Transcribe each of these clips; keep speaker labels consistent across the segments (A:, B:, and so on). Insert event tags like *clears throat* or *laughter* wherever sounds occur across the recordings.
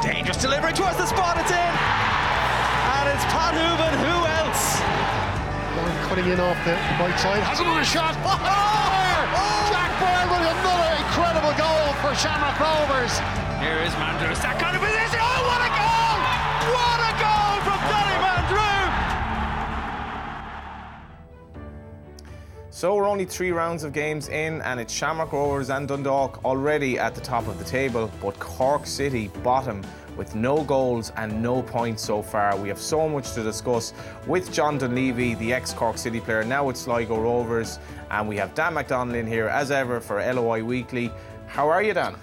A: Dangerous delivery towards the spot, it's in! And it's Pat Hoban, who else?
B: Long cutting in off the right side. Has another shot. Oh! oh! Jack Byrne with another incredible goal for Shamrock Rovers.
A: Here is Mandrew, that kind of position. Oh, what a goal! What
C: So we're only three rounds of games in, and it's Shamrock Rovers and Dundalk already at the top of the table, but Cork City bottom with no goals and no points so far. We have so much to discuss with John Dunleavy, the ex Cork City player, now with Sligo Rovers, and we have Dan McDonnell in here as ever for LOI Weekly. How are you, Dan?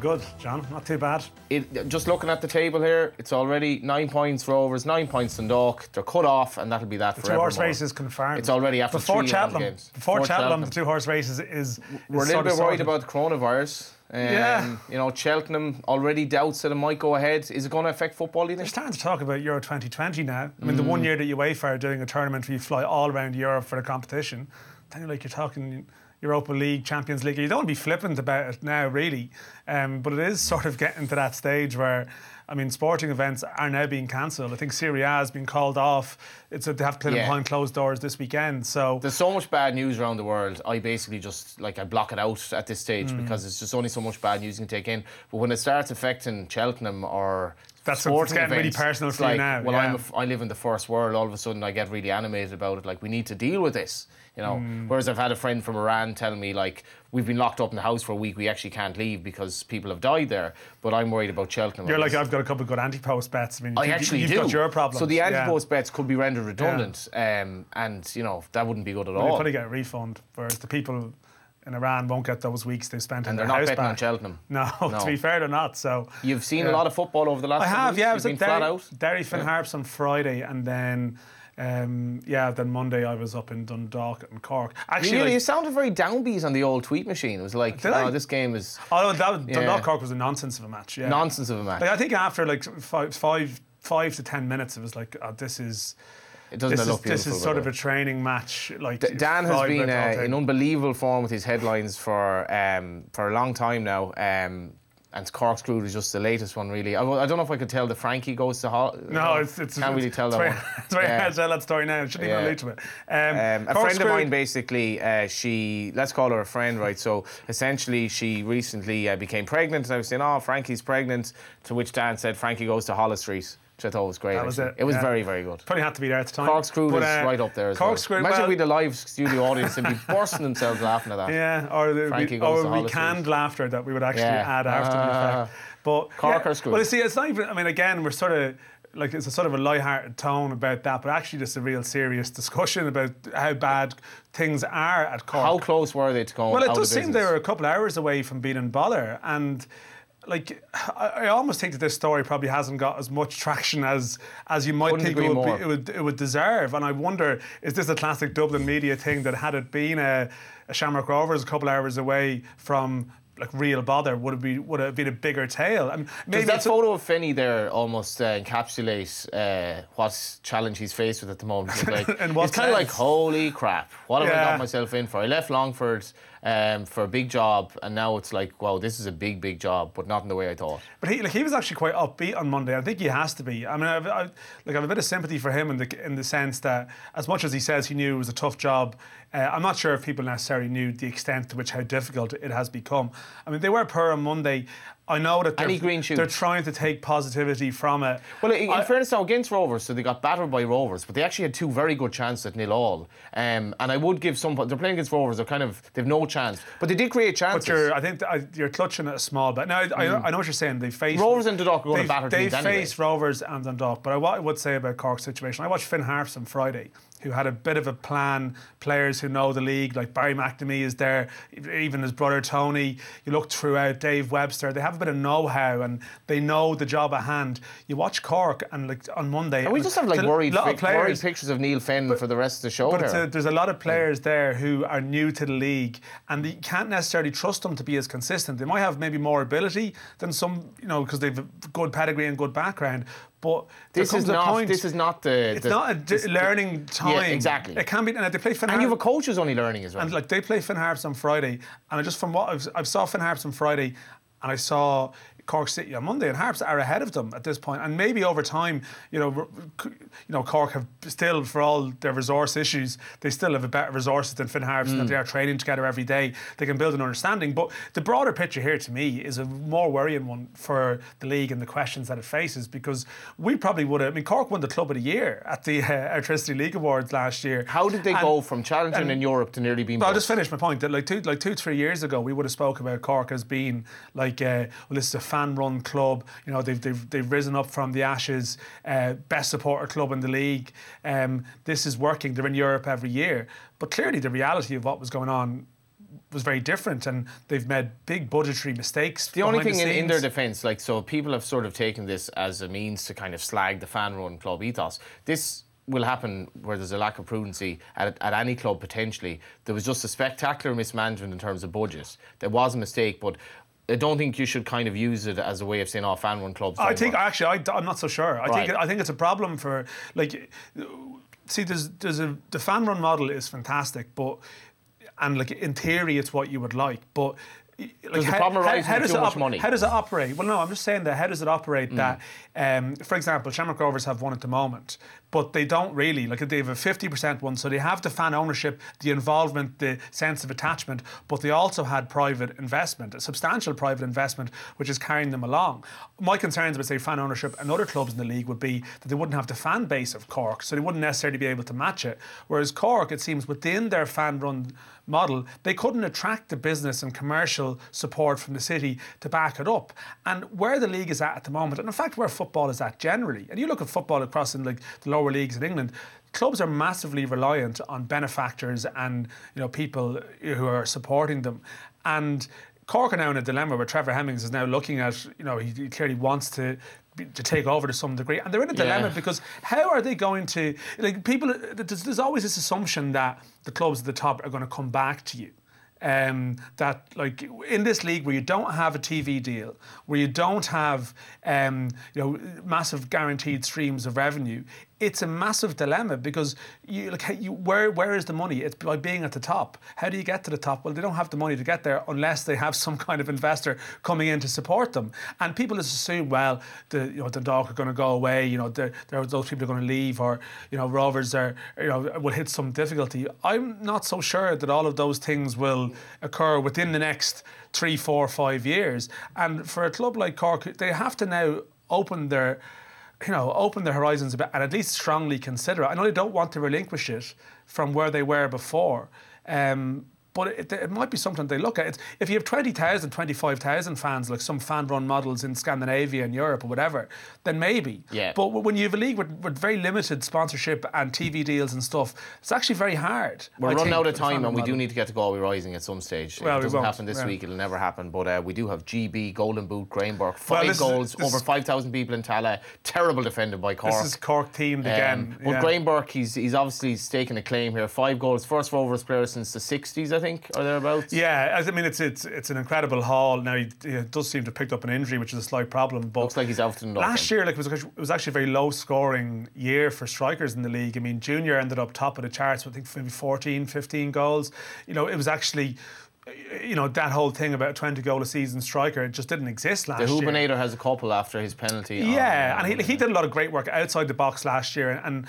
D: Good, John. Not too bad.
C: It, just looking at the table here, it's already nine points for Rovers, nine points Dundalk. They're cut off, and that'll be that
D: Two
C: forever.
D: horse races confirmed.
C: It's already after
D: before
C: three games.
D: Before,
C: Before
D: the two horse races is. is
C: We're a little bit worried about the coronavirus. Um,
D: Yeah.
C: You know, Cheltenham already doubts that it might go ahead. Is it going to affect football, do you
D: They're starting to talk about Euro 2020 now. I mean, the
C: Mm.
D: one year that UEFA are doing a tournament where you fly all around Europe for the competition, then you're like you're talking Europa League, Champions League. You don't want to be flippant about it now, really. Um, but it is *laughs* sort of getting to that stage where, I mean, sporting events are now being cancelled. I think Serie A has been called off. It's they have to play them
C: Yeah.
D: behind closed doors this weekend. So
C: There's so much bad news around the world. I basically just like I block it out at this stage
D: Mm.
C: because it's just only so much bad news you can take in. But when it starts affecting Cheltenham or
D: That's
C: sporting
D: getting really personal for you
C: like,
D: now,
C: Well,
D: yeah.
C: I'm a I live in the first world. All of a sudden, I get really animated about it. Like we need to deal with this. You know.
D: Mm.
C: Whereas I've had a friend from Iran tell me like we've been locked up in the house for a week. We actually can't leave because people have died there. But I'm worried about Cheltenham.
D: you're like. I've got a couple of good anti-post bets. I mean,
C: I
D: you-
C: actually
D: you've
C: do.
D: got your problem.
C: So the anti-post bets could be rendered redundant, um, and you know that wouldn't be good at
D: They
C: all.
D: They probably get a refund, whereas the people in Iran won't get those weeks they spent in
C: And
D: their
C: they're not
D: house
C: betting
D: back.
C: on Cheltenham.
D: No, *laughs*
C: No.
D: to be fair, they're not. So
C: You've seen
D: Yeah.
C: a lot of football over the last.
D: I have, yeah. I was at Derry,
C: out.
D: Derry Finn Harps on Friday, and then um, yeah, then Monday I was up in Dundalk and Cork. Actually,
C: You,
D: like,
C: you sounded very downbeat on the old tweet machine. It was like,
D: Did I?
C: oh, this game is
D: although that,
C: Yeah.
D: Dundalk Cork was a nonsense of a match. Yeah,
C: nonsense of a match.
D: Like, I think after like five, five, five to ten minutes, it was like, oh, this is.
C: it doesn't
D: This
C: look
D: is,
C: beautiful.
D: this is sort of a training match. Like
C: D- Dan has been uh, in unbelievable form with his headlines for um, for a long time now. Um, and Corkscrew is just the latest one, really. I, I don't know if I could tell the Frankie goes to Hall.
D: No, it's, it's
C: can't really tell
D: it's
C: that
D: very,
C: one.
D: It's very hard to tell that story now. I shouldn't even
C: Yeah.
D: allude to it. Um,
C: Um, a friend of mine, basically, uh, she let's call her a friend, right? So essentially, she recently uh, became pregnant, and I was saying, "Oh, Frankie's pregnant." To which Dan said, "Frankie goes to Holles Street," which I thought was great.
D: That was
C: actually.
D: it,
C: was
D: yeah.
C: very, very good.
D: Probably had to be there at the time.
C: Corkscrew
D: But,
C: is
D: uh,
C: right up there as
D: Corkscrew,
C: well. Imagine
D: well,
C: we'd a live studio audience and be *laughs* bursting themselves laughing at that.
D: Yeah, or the, we, or we canned laughter that we would actually
C: Yeah.
D: add after the
C: Ah.
D: effect. But
C: Cork
D: yeah, Well, you see, it's not even. I mean, again, we're sort of like it's a sort of a light-hearted tone about that, but actually just a real serious discussion about how bad things are at Cork.
C: How close were they to going
D: Well, it does seem they were a couple of hours away from being in bother, and like I, I almost think that this story probably hasn't got as much traction as as you might
C: Couldn't
D: think it would, be, it would it would deserve. And I wonder, is this a classic Dublin media thing that had it been a, a Shamrock Rovers a couple hours away from like real bother, would it be would it have been a bigger tale? I mean, maybe
C: Does that photo of Finney there almost uh, encapsulate uh, what challenge he's faced with at the moment? *laughs* Like,
D: what
C: it's kind of like, holy crap, what have I got myself in for? I left Longford um, for a big job, and now it's like, wow, this is a big, big job, but not in the way I thought.
D: But he, like, he was actually quite upbeat on Monday. I think he has to be. I mean, I've, I, like, I have a bit of sympathy for him in the in the sense that, as much as he says he knew it was a tough job, uh, I'm not sure if people necessarily knew the extent to which how difficult it has become. I mean, they were poor on Monday. I know that they're,
C: Any green shoots?
D: they're trying to take positivity from it.
C: Well, in
D: I-
C: fairness now, against Rovers, so they got battered by Rovers, but they actually had two very good chances at nil all. Um, and I would give some. They're playing against Rovers. They're kind of they've no chance, but they did create chances.
D: But you're, I think, you're clutching at a small bit. Now, I, I, I know what you're saying. They face
C: Mm. Rovers and Dundalk are going to batter
D: They
C: teams anyway.
D: face Rovers and Dundalk. But I, what I would say about Cork's situation, I watched Finn Harps on Friday, who had a bit of a plan. Players who know the league, like Barry McNamee is there, even his brother Tony. You look throughout Dave Webster. They have a bit of know-how and they know the job at hand. You watch Cork and like on Monday,
C: And we just have like worried,
D: lot of
C: pic- worried pictures of Neale Fenn for the rest of the show.
D: But a, there's a lot of players there who are new to the league, and you can't necessarily trust them to be as consistent. They might have maybe more ability than some, you know, because they've a good pedigree and good background. But
C: this is not.
D: point.
C: This is not the.
D: it's
C: the-
D: not a
C: this-
D: learning time.
C: exactly.
D: It can be, and they play Finn
C: And you have a coach who's only learning as well.
D: and like they play Finn Harps on Friday, and I just from what I've, I saw Finn Harps on Friday, and I saw Cork City on Monday, and Harps are ahead of them at this point. And maybe over time, you know, you know, Cork have still, for all their resource issues, they still have a better resources than Finn Harps, and they are training together every day. They can build an understanding. But the broader picture here, to me, is a more worrying one for the league and the questions that it faces because we probably would have. I mean, Cork won the Club of the Year at the uh, Airtricity League Awards last year.
C: How did they
D: And-
C: go from challenging
D: and-
C: in Europe to nearly being?
D: but I'll just finish my point that like two, like two, three years ago, we would have spoke about Cork as being like, uh, well, this is a fan-run club. You know, they've they've, they've risen up from the ashes, uh, best supporter club in the league. Um, this is working. They're in Europe every year, but clearly the reality of what was going on was very different, and they've made big budgetary mistakes.
C: The only thing in, in their defence, like, so people have sort of taken this as a means to kind of slag the fan run club ethos. This will happen where there's a lack of prudency at, at any club potentially. There was just a spectacular mismanagement in terms of budget. There was a mistake, but I don't think you should kind of use it as a way of saying, "Oh, fan run clubs."
D: I think
C: work."
D: actually, I, am not so sure. I
C: Right.
D: think I think it's a problem for like. See, there's there's a the fan run model is fantastic, but and like in theory, it's what you would like, but. Like
C: Does the problem arise with
D: does
C: too
D: it
C: much money?
D: How does it operate? Well, no, I'm just saying that how does it operate
C: Mm.
D: that, um, for example, Shamrock Rovers have one at the moment, but they don't really. Like they have a 50% one, so they have the fan ownership, the involvement, the sense of attachment, but they also had private investment, a substantial private investment, which is carrying them along. My concerns about, say, fan ownership and other clubs in the league would be that they wouldn't have the fan base of Cork, so they wouldn't necessarily be able to match it. Whereas Cork, it seems, within their fan run model, they couldn't attract the business and commercial support from the city to back it up. And where the league is at at the moment, and in fact where football is at generally, and you look at football across in like the lower leagues in England, clubs are massively reliant on benefactors and you know people who are supporting them. And Cork are now in a dilemma where Trevor Hemmings is now looking at, you know, he, he clearly wants to to take over to some degree, and they're in a dilemma
C: Yeah.
D: because how are they going to like people? There's, there's always this assumption that the clubs at the top are going to come back to you. Um, that like in this league where you don't have a TV deal, where you don't have um, you know massive guaranteed streams of revenue, it's a massive dilemma because you like you, where where is the money? It's by being at the top. How do you get to the top? Well, they don't have the money to get there unless they have *laughs* some kind of investor coming in to support them. And people just assume, well, the you know the dog are going to go away. You know, they're, those people are going to leave, or you know, Rovers are you know will hit some difficulty. I'm not so sure that all of those things will occur within the next three, four, five years. And for a club like Cork, they have to now open their you know, open their horizons a bit and at least strongly consider it. I know they don't want to relinquish it from where they were before, um, but it, it might be something they look at. It's, if you have 20,000, 25,000 fans, like some fan run models in Scandinavia and Europe or whatever, then maybe.
C: Yeah.
D: But when you have a league with, with very limited sponsorship and TV deals and stuff, it's actually very hard.
C: We're
D: I
C: running
D: think,
C: out of
D: for the fan
C: time, and we do need to get to Galway Rising at some stage.
D: Well,
C: it doesn't
D: won't,
C: happen this
D: yeah.
C: week, it'll never happen. But uh, we do have GB, Golden Boot, Graham Burke, five
D: this
C: goals,
D: this
C: over 5,000 people in Tallaght. Terrible defended by Cork.
D: This is Cork themed again.
C: Um, but
D: yeah.
C: Graham Burke, he's, he's obviously staking a claim here. Five goals, first Rovers player since the 60s, I think, or thereabouts.
D: Yeah, I mean it's it's it's an incredible haul. Now he, he does seem to have picked up an injury, which is a slight problem. But
C: Looks like he's out in
D: last year, like it was actually- it was actually a very low scoring year for strikers in the league. I mean, Junior ended up top of the charts with I think maybe 14, 15 goals. You know, it was actually. You know that whole thing about 20 goal a season striker it just didn't exist last
C: The
D: year.
C: The Hubinator has a couple after his penalty. on-
D: Yeah, and he, um, he did a lot of great work outside the box last year. And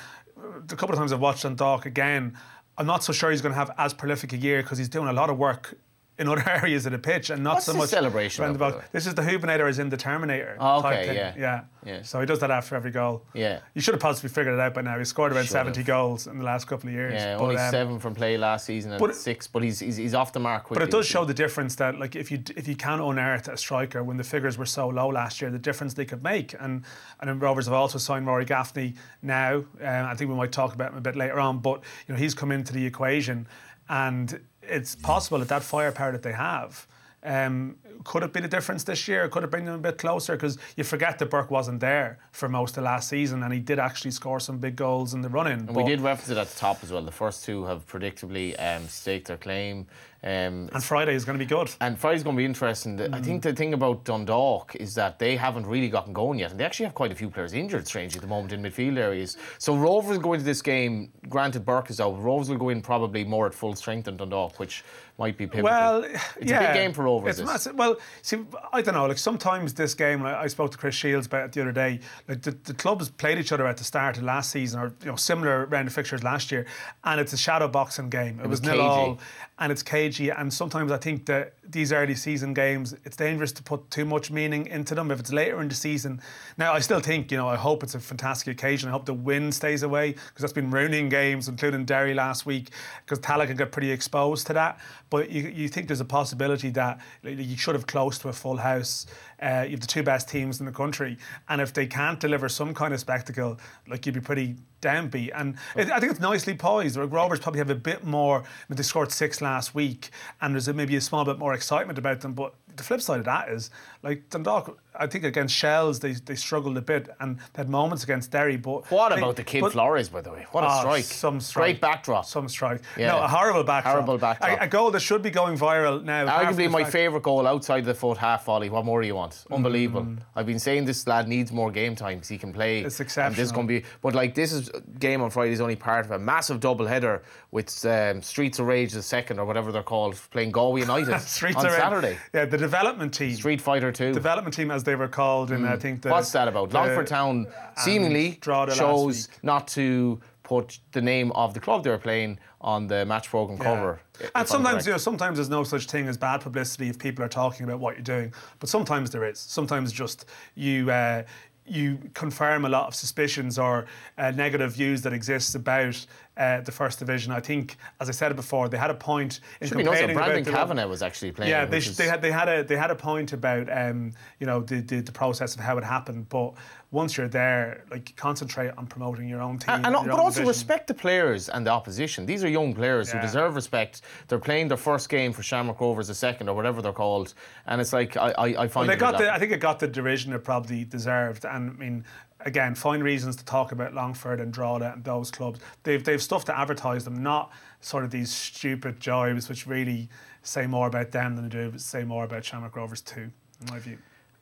D: the couple of times I've watched Dundalk again, I'm not so sure he's going to have as prolific a year because he's doing a lot of work in other *laughs* areas of the pitch and not
C: What's
D: so much
C: celebration
D: around the box. This is the Hubinator is in the Terminator.
C: Oh, okay, yeah.
D: yeah,
C: Yeah.
D: So he does that after every goal.
C: Yeah.
D: you should have possibly figured it out by now. He scored around
C: Should
D: 70
C: have.
D: goals in the last couple of years.
C: Yeah,
D: But,
C: only
D: um,
C: seven from play last season and
D: but-
C: six, but he's, he's, he's off the mark quickly.
D: But it does show the difference that, like, if you if you can unearth a striker when the figures were so low last year, the difference they could make. And and Rovers have also signed Rory Gaffney now. Um, I think we might talk about him a bit later on. But you know, he's come into the equation, and it's possible that that firepower that they have. Um, could it be the difference this year? Could it bring them a bit closer? Because you forget that Burke wasn't there for most of last season, and he did actually score some big goals in the run-in.
C: And we did reference it at the top as well. The first two have predictably um, staked their claim. Um,
D: And Friday is going to be good.
C: And Friday's going to be interesting. I think the thing about Dundalk is that they haven't really gotten going yet, and they actually have quite a few players injured, strangely, at the moment in midfield areas. So Rovers go into this game. Granted, Burke is out. Rovers will go in probably more at full strength than Dundalk, which might be pivotal.
D: Well,
C: it's
D: yeah,
C: a big game for Rovers.
D: It's
C: this.
D: massive. Well, see, I don't know. Like sometimes this game, I, I spoke to Chris Shields about it the other day. Like the, the clubs played each other at the start of last season, or you know, similar round of fixtures last year, and it's a shadow boxing game. It, was,
C: was
D: nil all, and it's cagey. And sometimes I think that these early season games, it's dangerous to put too much meaning into them. If it's later in the season, now I still think you know, I hope it's a fantastic occasion. I hope the win stays away because that's been ruining games, including Derry last week, because Tallaght can get pretty exposed to that. But you, you think there's a possibility that you should have close to a full house. Uh, you have the two best teams in the country, and if they can't deliver some kind of spectacle, like you'd be pretty downbeat. And it, I think it's nicely poised. The Rovers probably have a bit more. I mean, they scored six last week, and there's a, maybe a small bit more excitement about them. But the flip side of that is like Dundalk. I think against Shells they, they struggled a bit and they had moments against Derry. But
C: What
D: they-
C: about the kid
D: but-
C: Flores, by the way? What a
D: Oh,
C: strike.
D: Some strike.
C: Great backdrop.
D: Some strike.
C: Yeah.
D: No, a horrible backdrop.
C: Horrible backdrop.
D: A, a goal that should be going viral now.
C: Arguably my favourite goal outside the foot half volley. What more do you want? Unbelievable.
D: Mm.
C: I've been saying this lad needs more game time because he can play.
D: It's
C: and
D: exceptional.
C: This is going to be, but like this is game on Friday is only part of a massive double header with um, Streets of Rage the second or whatever they're called playing Galway United *laughs* on Saturday.
D: Yeah, the development team.
C: Street Fighter Two.
D: Development team, as they were called, in I think the.
C: Mm. What's that about? Longford Town seemingly chose not to put the name of the club they were playing on the match program cover.
D: And sometimes, you know, sometimes there's no such thing as bad publicity if people are talking about what you're doing. But sometimes there is. Sometimes just you uh, you confirm a lot of suspicions or uh, negative views that exist about uh, the first division. I think, as I said before, they had a point in
C: Should be noted, Brandon
D: about
C: Kavanagh was actually playing.
D: Yeah, they,
C: is-
D: they had they had a they had a point about um, you know the, the the process of how it happened, but once you're there, like concentrate on promoting your own team,
C: And, and- but also
D: division.
C: respect the players and the opposition. These are young players who deserve respect. They're playing their first game for Shamrock Rovers, the second or whatever they're called, and it's like I, I, I find
D: Well, they got the, I think it got the derision it probably deserved, and I mean, again, find reasons to talk about Longford and Drogheda and those clubs. They've they've stuff to advertise them, not sort of these stupid jibes which really say more about them than they do say more about Shamrock Rovers too, in my view.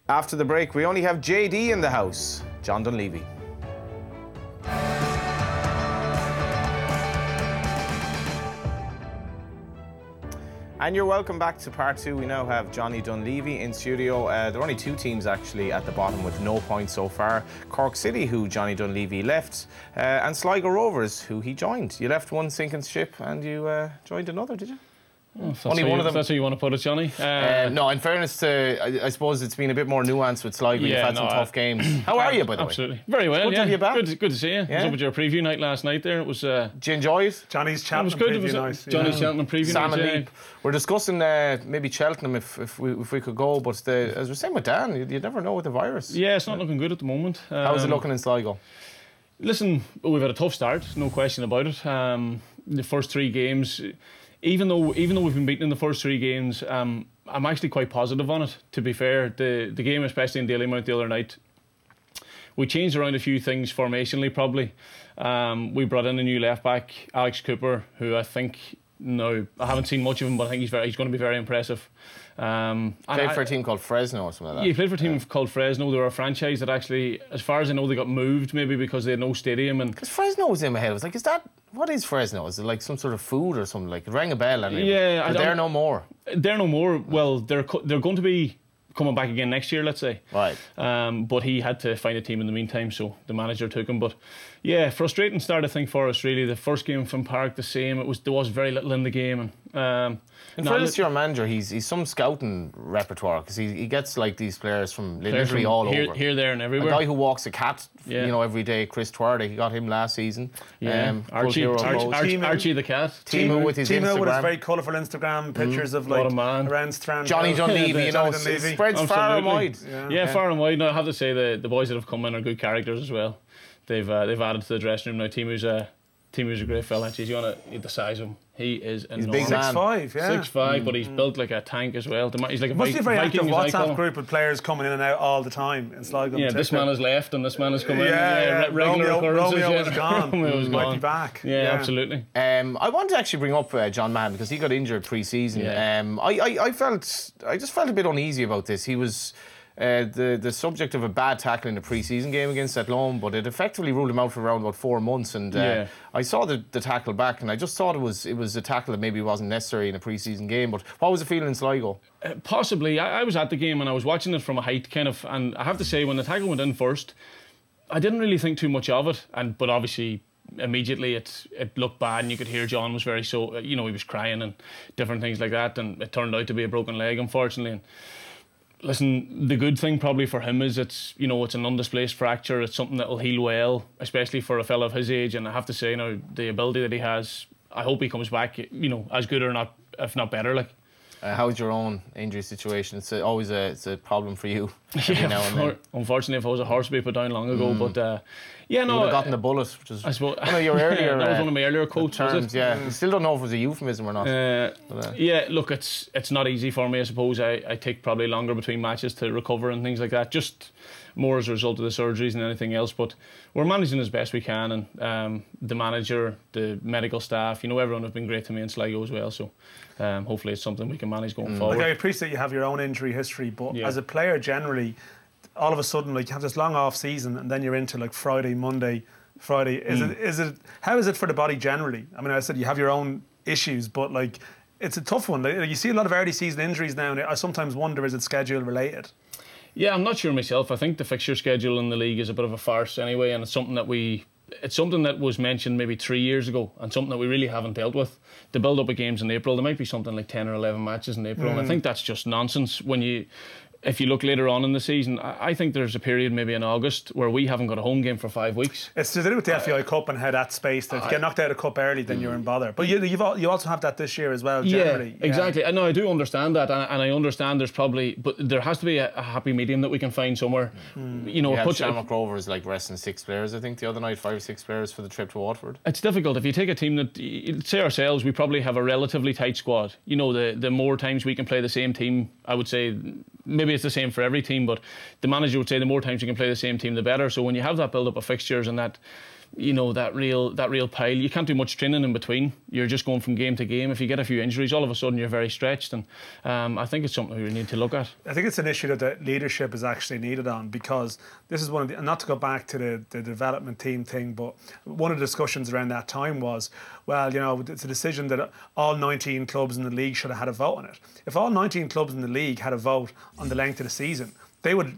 C: After the break, we only have JD in the house, John Dunleavy. And you're welcome back to part two. We now have Johnny Dunleavy in studio. Uh, there are only two teams actually at the bottom with no points so far Cork City, who Johnny Dunleavy left, uh, and Sligo Rovers, who he joined. You left one sinking ship and you uh, joined another, did you?
E: That's
C: Only one
E: you,
C: of them-
E: That's how you want to put it, Johnny. Uh,
C: Uh, no, in fairness to, I, I suppose it's been a bit more nuanced with Sligo. You've
E: Yeah,
C: had some tough
E: I- *clears throat*
C: games. How are you, by the way?
E: Absolutely. Very well.
C: Good to
E: yeah.
C: have you back.
E: Good, good to see you. I
C: Yeah.
E: was up at your preview night last night there. It was, uh,
C: Did you enjoy it?
D: Johnny's
E: it
D: Cheltenham
E: was good. It
D: preview
E: was
D: nice.
E: Johnny
D: yeah.
E: Cheltenham preview
C: Sam
E: night.
C: and
E: yeah.
C: Leap. We're discussing uh, maybe Cheltenham if, if, we, if we could go, but the, as we're saying with Dan, you, you never know with the virus.
E: Yeah, it's not looking good at the moment.
C: How's it
E: Um,
C: looking in Sligo?
E: Listen, we've had a tough start, no question about it. Um, the first three games, even though even though we've been beaten in the first three games, um, I'm actually quite positive on it. To be fair, the the game, especially in Dalymount the other night, we changed around a few things formationally. Probably, um, we brought in a new left back, Alex Cooper, who I think. No, I haven't seen much of him, but I think he's very, he's going to be very impressive. Um,
C: Played
E: I-
C: for a team called Fresno or something like
E: yeah, he played for a team called Fresno. They were a franchise that actually, as far as I know, they got moved maybe because they had no stadium. And
C: Because Fresno was in my head. I was like, is that, what is Fresno? Is it like some sort of food or something? Like, it rang a bell. And
E: Yeah, I
C: But they're no more.
E: they're no more. Well, they're they're going to be coming back again next year, let's say.
C: Right.
E: Um, but he had to find a team in the meantime, so the manager took him. But yeah, frustrating start I think for us really. The first game from Park the same. It was there was very little in the game, and um,
C: In
E: no,
C: fairness to your manager, he's, he's some scouting repertoire because he, he gets like these players from
E: players
C: literally
E: from
C: all
E: here,
C: over.
E: here, there, and everywhere.
C: a guy who walks a cat,
E: Yeah.
C: you know, every day, Kris Twardek, he got him last season.
E: yeah,
C: Um,
E: Archie,
C: hero
E: Archie,
C: goals.
E: Archie, Archie the cat.
C: Teemu with his
D: Teemu with his very colourful Instagram pictures of
E: What
D: like
E: a man.
D: around Strand.
C: Johnny
D: Hill. *laughs*
C: Dunleavy, you know,
D: Johnny
C: s-
D: Dunleavy.
C: spreads far and
E: Absolutely.
C: wide.
D: Yeah.
E: Yeah, far and wide. No, I have to say the the boys that have come in are good characters as well. They've uh, they've added to the dressing room now. Teemu's a Teemu's a great fella. Jeez, you want to the size of him? He is enormous.
C: big.
D: Six five, yeah.
E: Six five, but he's built like a tank as well. He's like a
D: Must be a very
E: Viking,
D: active
E: as I call
D: WhatsApp group with players coming in and out all the time in Sligo.
E: Yeah, this man has left and this man has come in.
D: Yeah, yeah.
E: regular
D: Romeo,
E: occurrences.
D: Romeo
E: yeah.
D: is gone. *laughs*
E: Romeo is
D: Might be back.
E: Yeah, absolutely.
C: Um, I want to actually bring up uh, John Mahon because he got injured pre-season.
E: Yeah.
C: Um, I, I, I felt I just felt a bit uneasy about this. He was uh, the the subject of a bad tackle in the pre-season game against Athlone, but it effectively ruled him out for around about four months. And uh,
E: Yeah.
C: I saw the, the tackle back, and I just thought it was it was a tackle that maybe wasn't necessary in a pre-season game. But what was the feeling in Sligo?
E: Uh, possibly. I, I was at the game and I was watching it from a height, kind of. And I have to say, when the tackle went in first, I didn't really think too much of it. And but obviously, immediately it it looked bad, and you could hear John was very so. You know, he was crying and different things like that. And it turned out to be a broken leg, unfortunately. And listen, the good thing probably for him is it's you know it's an undisplaced fracture. It's something that will heal well, especially for a fellow of his age. And I have to say, you know, the ability that he has, I hope he comes back, you know, as good or not, if not better. Like.
C: Uh, how's your own injury situation? It's always a it's a problem for you every now and then.
E: unfor- Unfortunately, if I was a horse, we put down long ago. But uh, yeah,
C: You
E: no,
C: would have gotten the bullet, which is
E: I suppose
C: one of your *laughs* earlier
E: that was
C: uh,
E: one of my earlier quotes. was
C: terms.
E: it?
C: Yeah, you still don't know if it was a euphemism or not.
E: Uh,
C: But, uh,
E: yeah, look, it's it's not easy for me. I suppose I, I take probably longer between matches to recover and things like that. Just more as a result of the surgeries and anything else. But we're managing as best we can, and um, the manager, the medical staff, you know, everyone have been great to me in Sligo as well. So um, hopefully, it's something we can manage going forward.
D: Like I appreciate you have your own injury history, but
E: Yeah.
D: as a player generally, all of a sudden like you have this long off season and then you're into like Friday, Monday, Friday. Is
E: Hmm.
D: it is it how is it for the body generally? I mean, I said you have your own issues, but like it's a tough one. Like, You see a lot of early season injuries now, and I sometimes wonder is it schedule related?
E: Yeah, I'm not sure myself. I think the fixture schedule in the league is a bit of a farce anyway, and it's something that we. It's something that was mentioned maybe three years ago, and something that we really haven't dealt with. The build up of games in April, there might be something like ten or eleven matches in April, and I think that's just nonsense. When you, if you look later on in the season, I, I think there's a period maybe in August where we haven't got a home game for five weeks.
D: It's to do with the FAI Cup and how that's spaced. If you get knocked out of the cup early, then you're in bother. But you, you've al- you also have that this year as well. Generally,
E: Yeah, exactly. I know I do understand that, and, and I understand there's probably, but there has to be a, a happy medium that we can find somewhere. Mm-hmm. You know,
C: you
E: it
C: had
E: puts-
C: Shamrock Rovers like resting six players, I think, the other night, five or six players for the trip to Waterford.
E: It's difficult if you take a team that y- say ourselves, we probably have a relatively tight squad. You know, the the more times we can play the same team, I would say maybe it's the same for every team, but the manager would say the more times you can play the same team, the better. So when you have that build up of fixtures and that you know that real that real pile, you can't do much training in between. You're just going from game to game. If you get a few injuries, all of a sudden you're very stretched, and um, I think it's something we need to look at.
D: I think it's an issue that leadership is actually needed on because this is one of the, and not to go back to the, the development team thing, but one of the discussions around that time was, well, you know, it's a decision that all 19 clubs in the league should have had a vote on it. If all 19 clubs in the league had a vote on the length of the season, they would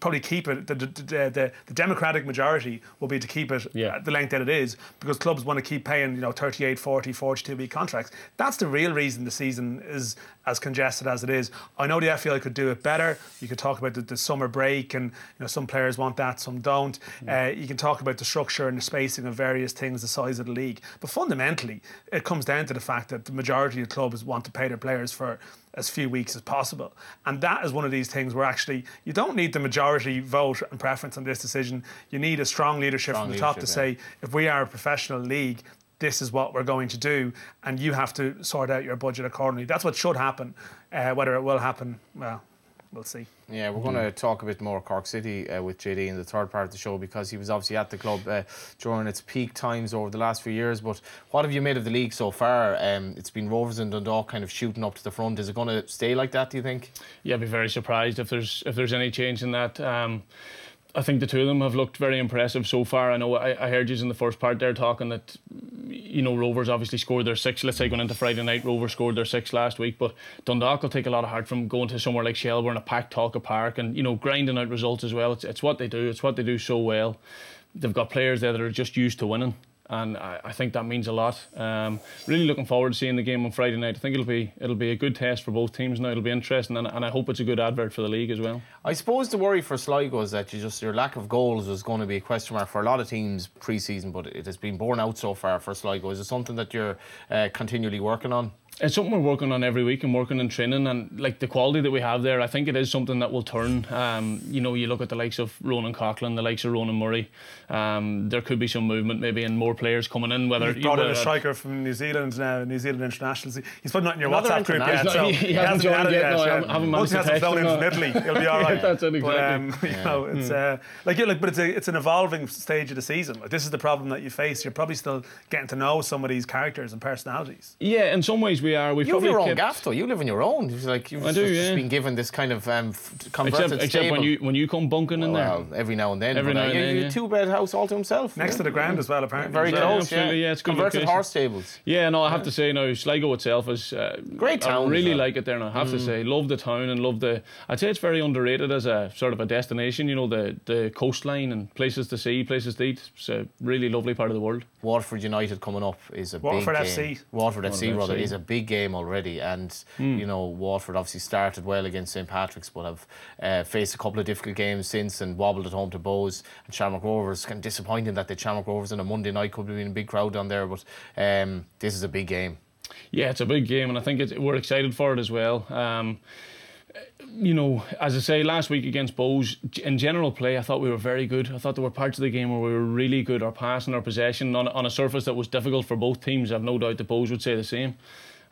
D: probably keep it. The, the, the, the democratic majority will be to keep it
E: Yeah.
D: at the length that it is because clubs want to keep paying, you know, 38, 40, 42 week contracts. That's the real reason the season is as congested as it is. I know the FAI could do it better. You could talk about the, the summer break, and you know some players want that, some don't. Uh, you can talk about the structure and the spacing of various things, the size of the league. But fundamentally, it comes down to the fact that the majority of clubs want to pay their players for as few weeks as possible. And that is one of these things where actually you don't need the majority vote and preference on this decision. You need a strong leadership
C: Strong
D: from the top to
C: leadership,
D: say, if we are a professional league, this is what we're going to do, and you have to sort out your budget accordingly. That's what should happen. Uh, whether it will happen, well, we'll see.
C: Yeah, we're going to talk a bit more Cork City uh, with JD in the third part of the show because he was obviously at the club uh, during its peak times over the last few years. But what have you made of the league so far? Um, it's been Rovers and Dundalk kind of shooting up to the front. Is it going to stay like that? Do you think?
E: Yeah, I'd be very surprised if there's if there's any change in that. Um, I think the two of them have looked very impressive so far. I know I, I heard you in the first part there talking that you know Rovers obviously scored their six. Let's say going into Friday night, Rovers scored their six last week, but Dundalk will take a lot of heart from going to somewhere like Shelbourne, a packed Tolka Park, and you know grinding out results as well. It's it's what they do. It's what they do so well. They've got players there that are just used to winning. And I, I think that means a lot. Um, really looking forward to seeing the game on Friday night. I think it'll be it'll be a good test for both teams. Now it'll be interesting, and, and I hope it's a good advert for the league as well.
C: I suppose the worry for Sligo is that you just your lack of goals was going to be a question mark for a lot of teams pre-season, but it has been borne out so far for Sligo. Is it something that you're uh, continually working on?
E: It's something we're working on every week and working in training and like the quality that we have there. I think it is something that will turn. Um, you know, you look at the likes of Ronan Coughlan, the likes of Ronan Murray. Um, there could be some movement maybe and more players coming in. Whether
D: He's brought in a striker from New Zealand now, New Zealand internationals. He's put not in your WhatsApp group yet.
C: international.
D: So
E: He- *laughs* he hasn't
D: been
E: joined
D: added
E: yet, no, I
D: yeah.
E: haven't- haven't
D: Once
E: managed
D: he
E: to
D: hasn't
E: text
D: flown in
E: no.
D: from Italy, he'll be *laughs* all right.
E: That's it,
D: But, um,
E: exactly. *laughs*
D: you know, it's uh, like, yeah, like, but it's a, it's an evolving stage of the season. Like this is the problem that you face. You're probably still getting to know some of these characters and personalities.
E: Yeah, in some ways we are. We've
C: You have
E: probably
C: your own
E: kept,
C: gaff, though. You live on your own. It's like you've
E: I do,
C: just
E: yeah.
C: been given this kind of um, converted
E: Except, except when you when you come bunking in there.
C: well, every now and then.
E: Every
C: but,
E: now
C: uh,
E: and then, yeah.
C: two bed house all to himself.
D: Next
C: yeah.
D: to the ground as well, apparently.
C: Very
E: Yeah,
C: close.
E: absolutely, yeah, it's good
C: converted
E: location.
C: horse stables.
E: Yeah, no, I have to say now, Sligo itself is uh,
C: Great town
E: I really
C: well.
E: like it there. Now, I have to say, love the town and love the. I'd say it's very underrated as a sort of a destination. You know, the the coastline and places to see, places to eat. It's a really lovely part of the world.
C: Waterford United coming up is a
D: Waterford
C: big
D: FC.
C: game. Waterford FC, rather, is a big game already. And, you know, Waterford obviously started well against St Patrick's, but have uh, faced a couple of difficult games since and wobbled at home to Bohs. And Shamrock Rovers, kind of disappointing that the Shamrock Rovers on a Monday night could have been a big crowd down there, but um, this is a big game.
E: Yeah, it's a big game, and I think it's, we're excited for it as well. Um, you know, as I say, last week against Bohs, in general play, I thought we were very good. I thought there were parts of the game where we were really good. Our passing, our possession, on, on a surface that was difficult for both teams. I've no doubt the Bohs would say the same.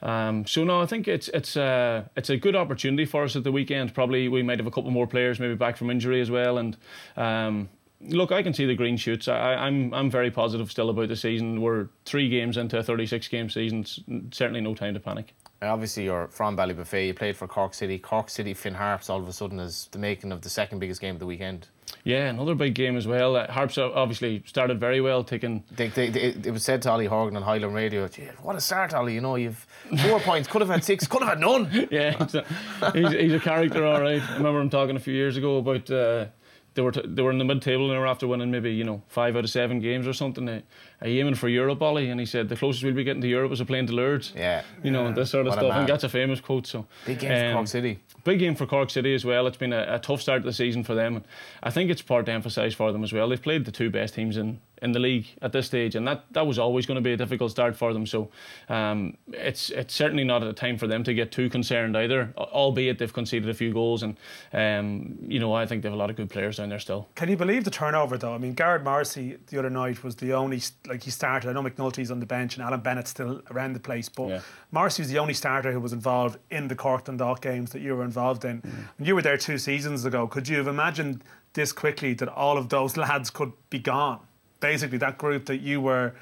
E: Um, so no, I think it's it's uh, it's a good opportunity for us at the weekend. Probably we might have a couple more players maybe back from injury as well. And um, look, I can see the green shoots. I, I- I'm I'm very positive still about the season. We're three games into a 36 game season. Certainly no time to panic.
C: Obviously, you're from Ballybofey. You played for Cork City. Cork City Finn Harps all of a sudden is the making of the second biggest game of the weekend.
E: Yeah, another big game as well. Uh, Harps obviously started very well, taking
C: They, they, they, it was said to Ollie Horgan on Highland Radio, what a start, Ollie. You know, you've four *laughs* points, could have had six, could have had none. *laughs*
E: yeah, he's a, he's, he's a character, all right. I remember him talking a few years ago about uh, they were t- they were in the mid table and they were after winning maybe you know five out of seven games or something. Uh, are you aiming for Europe, Ollie? And he said the closest we'll be getting to Europe is a plane to Lourdes.
C: Yeah.
E: you know this sort of
C: What
E: stuff. I
C: man.
E: think that's a famous quote. So
C: Big game for
E: um,
C: Cork City.
E: Big game for Cork City as well. It's been a, a tough start to the season for them. And I think it's part to emphasise for them as well. They've played the two best teams in, in the league at this stage, and that, that was always going to be a difficult start for them. So um, it's it's certainly not a time for them to get too concerned either. Albeit they've conceded a few goals, and um, you know I think they have a lot of good players down there still.
D: Can you believe the turnover though? I mean, Gearóid Morrissey the other night was the only like he started. I know McNulty's on the bench and Alan Bennett's still around the place, but
E: Yeah.
D: Morrissey was the only starter who was involved in the Cork Dundalk games that you were involved in. Mm. When you were there two seasons ago, could you have imagined this quickly that all of those *laughs* lads could be gone? Basically, that group that you were,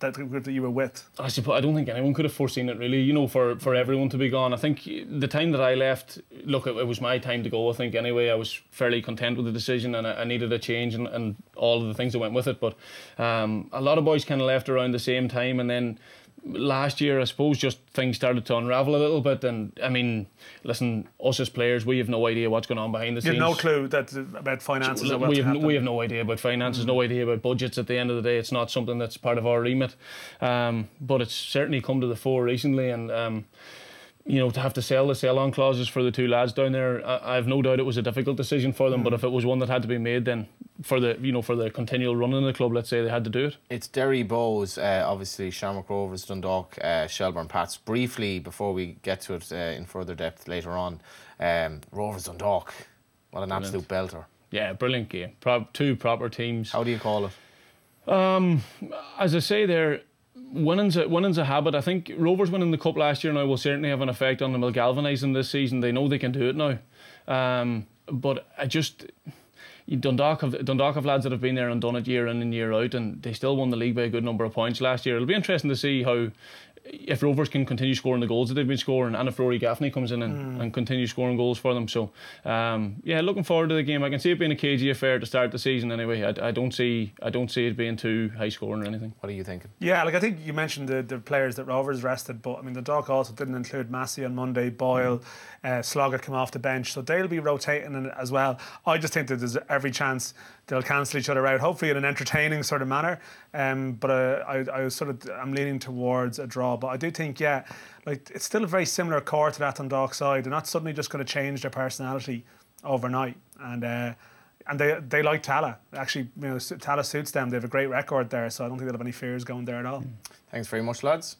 D: that group that you were with.
E: I suppose I don't think anyone could have foreseen it really. You know, for, for everyone to be gone. I think the time that I left, look, it, it was my time to go. I think anyway, I was fairly content with the decision, and I, I needed a change and, and all of the things that went with it. But um, a lot of boys kind of left around the same time, and then last year, I suppose, just things started to unravel a little bit. And I mean, listen, us as players, we have no idea what's going on behind the
D: You
E: scenes.
D: had no clue that about finances what
E: we have, we have no idea about finances, no idea about budgets. At the end of the day, it's not something that's part of our remit. Um, but it's certainly come to the fore recently, and um, you know to have to sell the sell-on clauses for the two lads down there, I, I have no doubt it was a difficult decision for them. But if it was one that had to be made, then for the you know for the continual running of the club, let's say they had to do it.
C: It's Derry Bohs, uh, obviously Shamrock Rovers, Dundalk, uh, Shelbourne Pats. Briefly, before we get to it uh, in further depth later on, um, Rovers Dundalk, what an absolute belter.
E: Yeah, brilliant game. Pro- two proper teams.
C: How do you call it?
E: as I say there, winning's a, winning's a habit. I think Rovers winning the cup last year now will certainly have an effect on them. Will galvanise them this season. They know they can do it now. Um, but I just Dundalk have Dundalk have lads that have been there and done it year in and year out, and they still won the league by a good number of points last year. It'll be interesting to see how. If Rovers can continue scoring the goals that they've been scoring, and if Rory Gaffney comes in and, and continues scoring goals for them, so um, yeah, looking forward to the game. I can see it being a cagey affair to start the season. Anyway, I, I don't see I don't see it being too high scoring or anything.
C: What are you thinking?
D: Yeah, like I think you mentioned the, the players that Rovers rested, but I mean the Dock also didn't include Massey on Monday, Boyle, uh, Sloggett come off the bench, so they'll be rotating as well. I just think that there's every chance they'll cancel each other out, hopefully in an entertaining sort of manner. Um, but uh, I, I sort of I'm leaning towards a draw, but I do think yeah, like it's still a very similar core to that on Dock side. They're not suddenly just going to change their personality overnight, and. Uh, and they they like Tallaght. Actually, you know, Tallaght suits them. They have a great record there, so I don't think they'll have any fears going there at all.
C: Thanks very much, lads.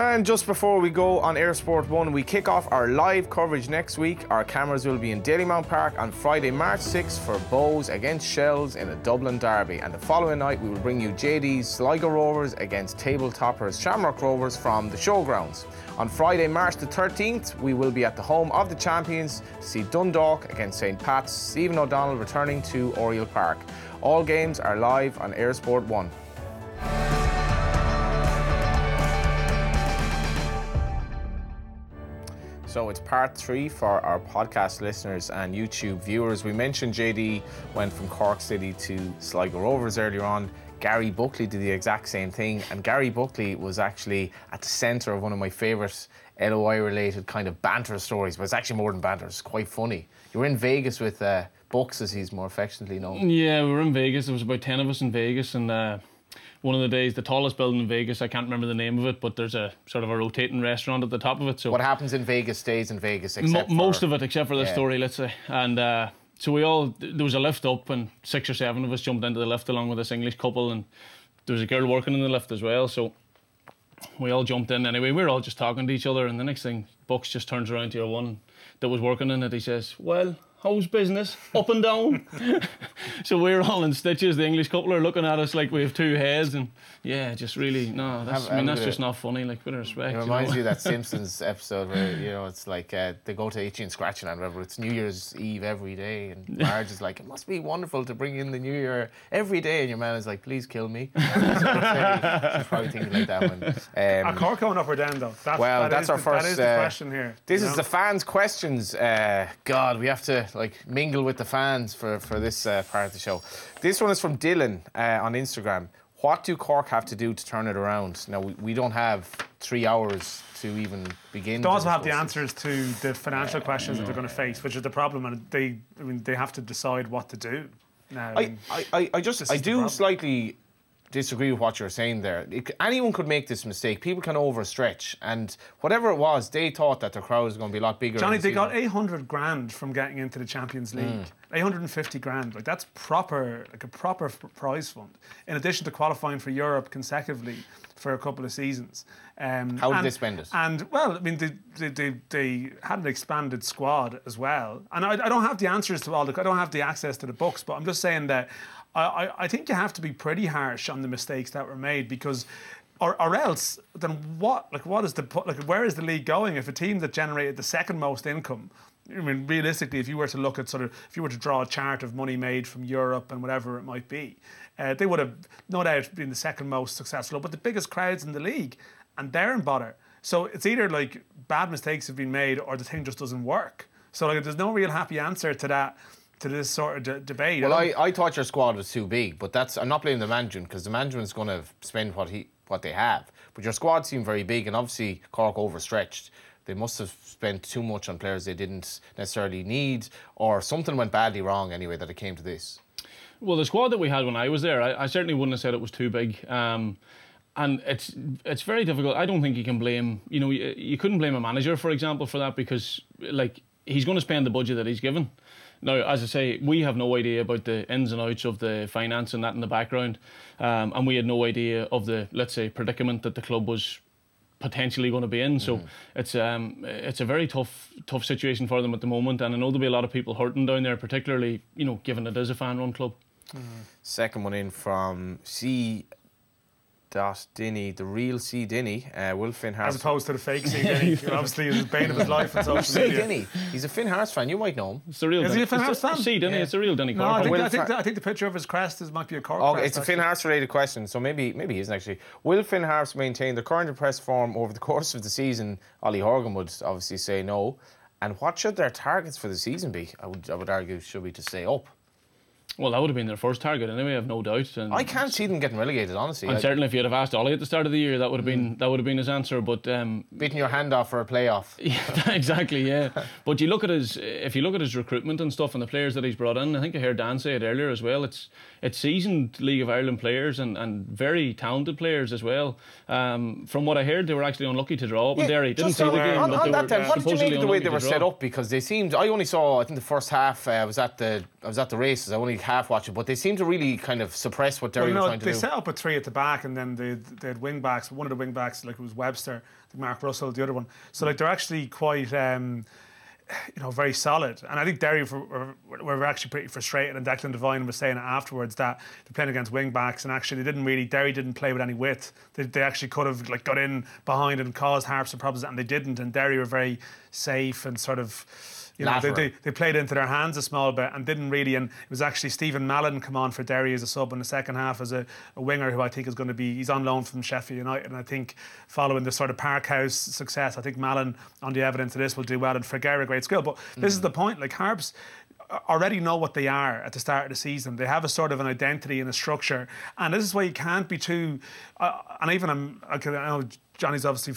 C: And just before we go on eir Sport 1, we kick off our live coverage next week. Our cameras will be in Dalymount Park on Friday, March 6th for Bohs against Shells in a Dublin derby. And the following night, we will bring you JD's Sligo Rovers against table toppers Shamrock Rovers from the showgrounds. On Friday, March the 13th, we will be at the home of the champions to see Dundalk against St. Pat's. Stephen O'Donnell returning to Oriel Park. All games are live on eir Sport 1. So it's part three for our podcast listeners and YouTube viewers. We mentioned JD went from Cork City to Sligo Rovers earlier on. Gary Buckley did the exact same thing, and Gary Buckley was actually at the centre of one of my favourite LOI related kind of banter stories, but it's actually more than banter, it's quite funny. You were in Vegas with uh, Bucks, as he's more affectionately known.
E: Yeah, we were in Vegas. There was about ten of us in Vegas, and uh, one of the days, the tallest building in Vegas. I can't remember the name of it, but there's a sort of a rotating restaurant at the top of it. So
C: What happens in Vegas stays in Vegas, except
E: Mo- most
C: for-
E: of it, except for the
C: Yeah.
E: story, let's say. And uh, so we all there was a lift up, and six or seven of us jumped into the lift along with this English couple, and there was a girl working in the lift as well. So we all jumped in anyway. We were all just talking to each other, and the next thing, Bucks just turns around to your one that was working in it. He says, "Well." How's business? Up and down. *laughs* so we're all in stitches. The English couple are looking at us like we have two heads, and yeah, just really no. That's,
C: Have-
E: I mean, that's just
C: of-
E: not funny. Like, bit of respect.
C: It
E: you
C: reminds
E: know?
C: you of that *laughs* Simpsons episode where you know it's like uh, they go to itchy and scratching and whatever. It's New Year's Eve every day, and *laughs* Marge is like, "It must be wonderful to bring in the New Year every day," and your man is like, "Please kill me." I'd say she's probably thinking like that one.
D: Are
C: Um,
D: Cork going up or down though? That's,
C: Well,
D: that
C: that's
D: is
C: our
D: the,
C: first,
D: That is the
C: uh,
D: question here.
C: this is
D: know?
C: the fans' questions. Uh, God, we have to like mingle with the fans for for this uh, part of the show. This one is from Dylan uh, on Instagram. What do Cork have to do to turn it around? Now we, we don't have three hours to even begin.
D: They also have the answers to the financial questions that they're going to face, which is the problem, and they, I mean, they have to decide what to do. Now, I
C: I, I, I, I just I do slightly disagree with what you're saying there. It, anyone could make this mistake. People can overstretch, and whatever it was, they thought that their crowd was going to be a lot bigger.
D: Johnny,
C: the
D: they got 800 grand from getting into the Champions League.
C: Mm.
D: 850 grand, like that's proper, like a proper prize fund. In addition to qualifying for Europe consecutively for a couple of seasons. Um,
C: How did
D: and-
C: they spend it?
D: And well, I mean, they, they, they, they had an expanded squad as well. And I, I don't have the answers to all the, I don't have the access to the books, but I'm just saying that I, I, think you have to be pretty harsh on the mistakes that were made because. Or, or else, then what? Like, what is the like? Where is the league going if a team that generated the second most income? I mean, realistically, if you were to look at sort of, if you were to draw a chart of money made from Europe and whatever it might be, uh, they would have no doubt been the second most successful, but the biggest crowds in the league, and they're in bother. So it's either like bad mistakes have been made or the thing just doesn't work. So like, there's no real happy answer to that, to this sort of de- debate.
C: Well, I, I thought your squad was too big, but that's I'm not blaming the management because the management's going to spend what he what they have. But your squad seemed very big, and obviously Cork overstretched. They must have spent too much on players they didn't necessarily need, or something went badly wrong anyway that it came to this.
E: Well, the squad that we had when I was there, I, I certainly wouldn't have said it was too big. Um, and it's it's very difficult. I don't think you can blame. You know, you, you couldn't blame a manager, for example, for that because like he's going to spend the budget that he's given. Now, as I say, we have no idea about the ins and outs of the finance and that in the background, um, and we had no idea of the let's say predicament that the club was potentially going to be in. So it's um it's a very tough tough situation for them at the moment, and I know there'll be a lot of people hurting down there, particularly you know given it is a fan run club.
C: Second one in from C. Dot Dinny, the real C. Dinny, uh, Will Finn
D: as opposed to the fake C. Denny, *laughs* who obviously is the bane of his life on social
C: C.
D: media.
C: Dinny, he's a Finn Harps fan. You might know him.
E: It's the real.
D: Is he a Finn
E: it's
D: Harris fan?
E: See, Denny,
C: Yeah.
E: it's a real Denny
D: No, I think, I, think
C: Fra-
D: the, I think the picture of his crest is might be a Cork
C: Oh,
D: crest.
C: it's a. Finn Harps related question, so maybe maybe he isn't actually. Will Finn Harps maintain the current impressed form over the course of the season? Ollie Horgan would obviously say no. And what should their targets for the season be? I would I would argue should be to stay up.
E: Well, that would have been their first target anyway. I've no doubt. And,
C: I can't see them getting relegated, honestly.
E: and
C: I-
E: certainly, if you'd have asked Ollie at the start of the year, that would have been
C: Mm.
E: that would have been his answer. But um,
C: beating your hand off for a playoff. *laughs*
E: Yeah, *laughs* exactly. Yeah, but you look at his if you look at his recruitment and stuff and the players that he's brought in. I think I heard Dan say it earlier as well. It's it's seasoned League of Ireland players and, and very talented players as well. Um, from what I heard, they were actually unlucky to draw up in Derry. Didn't see the game,
C: on, on that
E: were
C: then, what did you make of the way they were set up? Because they seemed. I only saw. I think the first half. Uh, I was at the. I was at the races. I only half watched it, but they seem to really kind of suppress what Derry
D: Well,
C: were trying to
D: they
C: do.
D: They set up a three at the back, and then they they had wing backs. One of the wing backs, like it was Webster, Mark Russell, the other one. So like they're actually quite, um, you know, very solid. And I think Derry were, were, were actually pretty frustrated. And Declan Devine was saying afterwards that they're playing against wing backs, and actually they didn't really Derry didn't play with any width. They, they actually could have like got in behind and caused Harps some problems, and they didn't. And Derry were very safe and sort of. You know, they, they, they, played into their hands a small bit and didn't really. And it was actually Stephen Mallon come on for Derry as a sub in the second half as a, a winger who I think is going to be. He's on loan from Sheffield United, and I think following the sort of Parkhouse success, I think Mallon, on the evidence of this, will do well. And Figueira, great skill. But mm. this is the point. Like Harps already know what they are at the start of the season. They have a sort of an identity and a structure, and this is why you can't be too. Uh, and even I'm, I know Johnny's obviously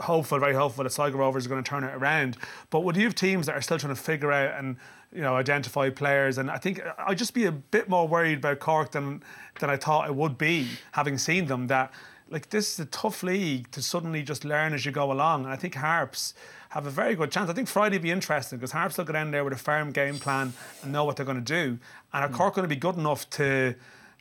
D: hopeful, very hopeful that Sligo Rovers are going to turn it around. But would you have teams that are still trying to figure out and you know identify players? And I think I'd just be a bit more worried about Cork than than I thought it would be, having seen them. That like this is a tough league to suddenly just learn as you go along. And I think Harps have a very good chance. I think Friday will be interesting because Harps will get in there with a firm game plan and know what they're going to do. And are hmm. Cork going to be good enough to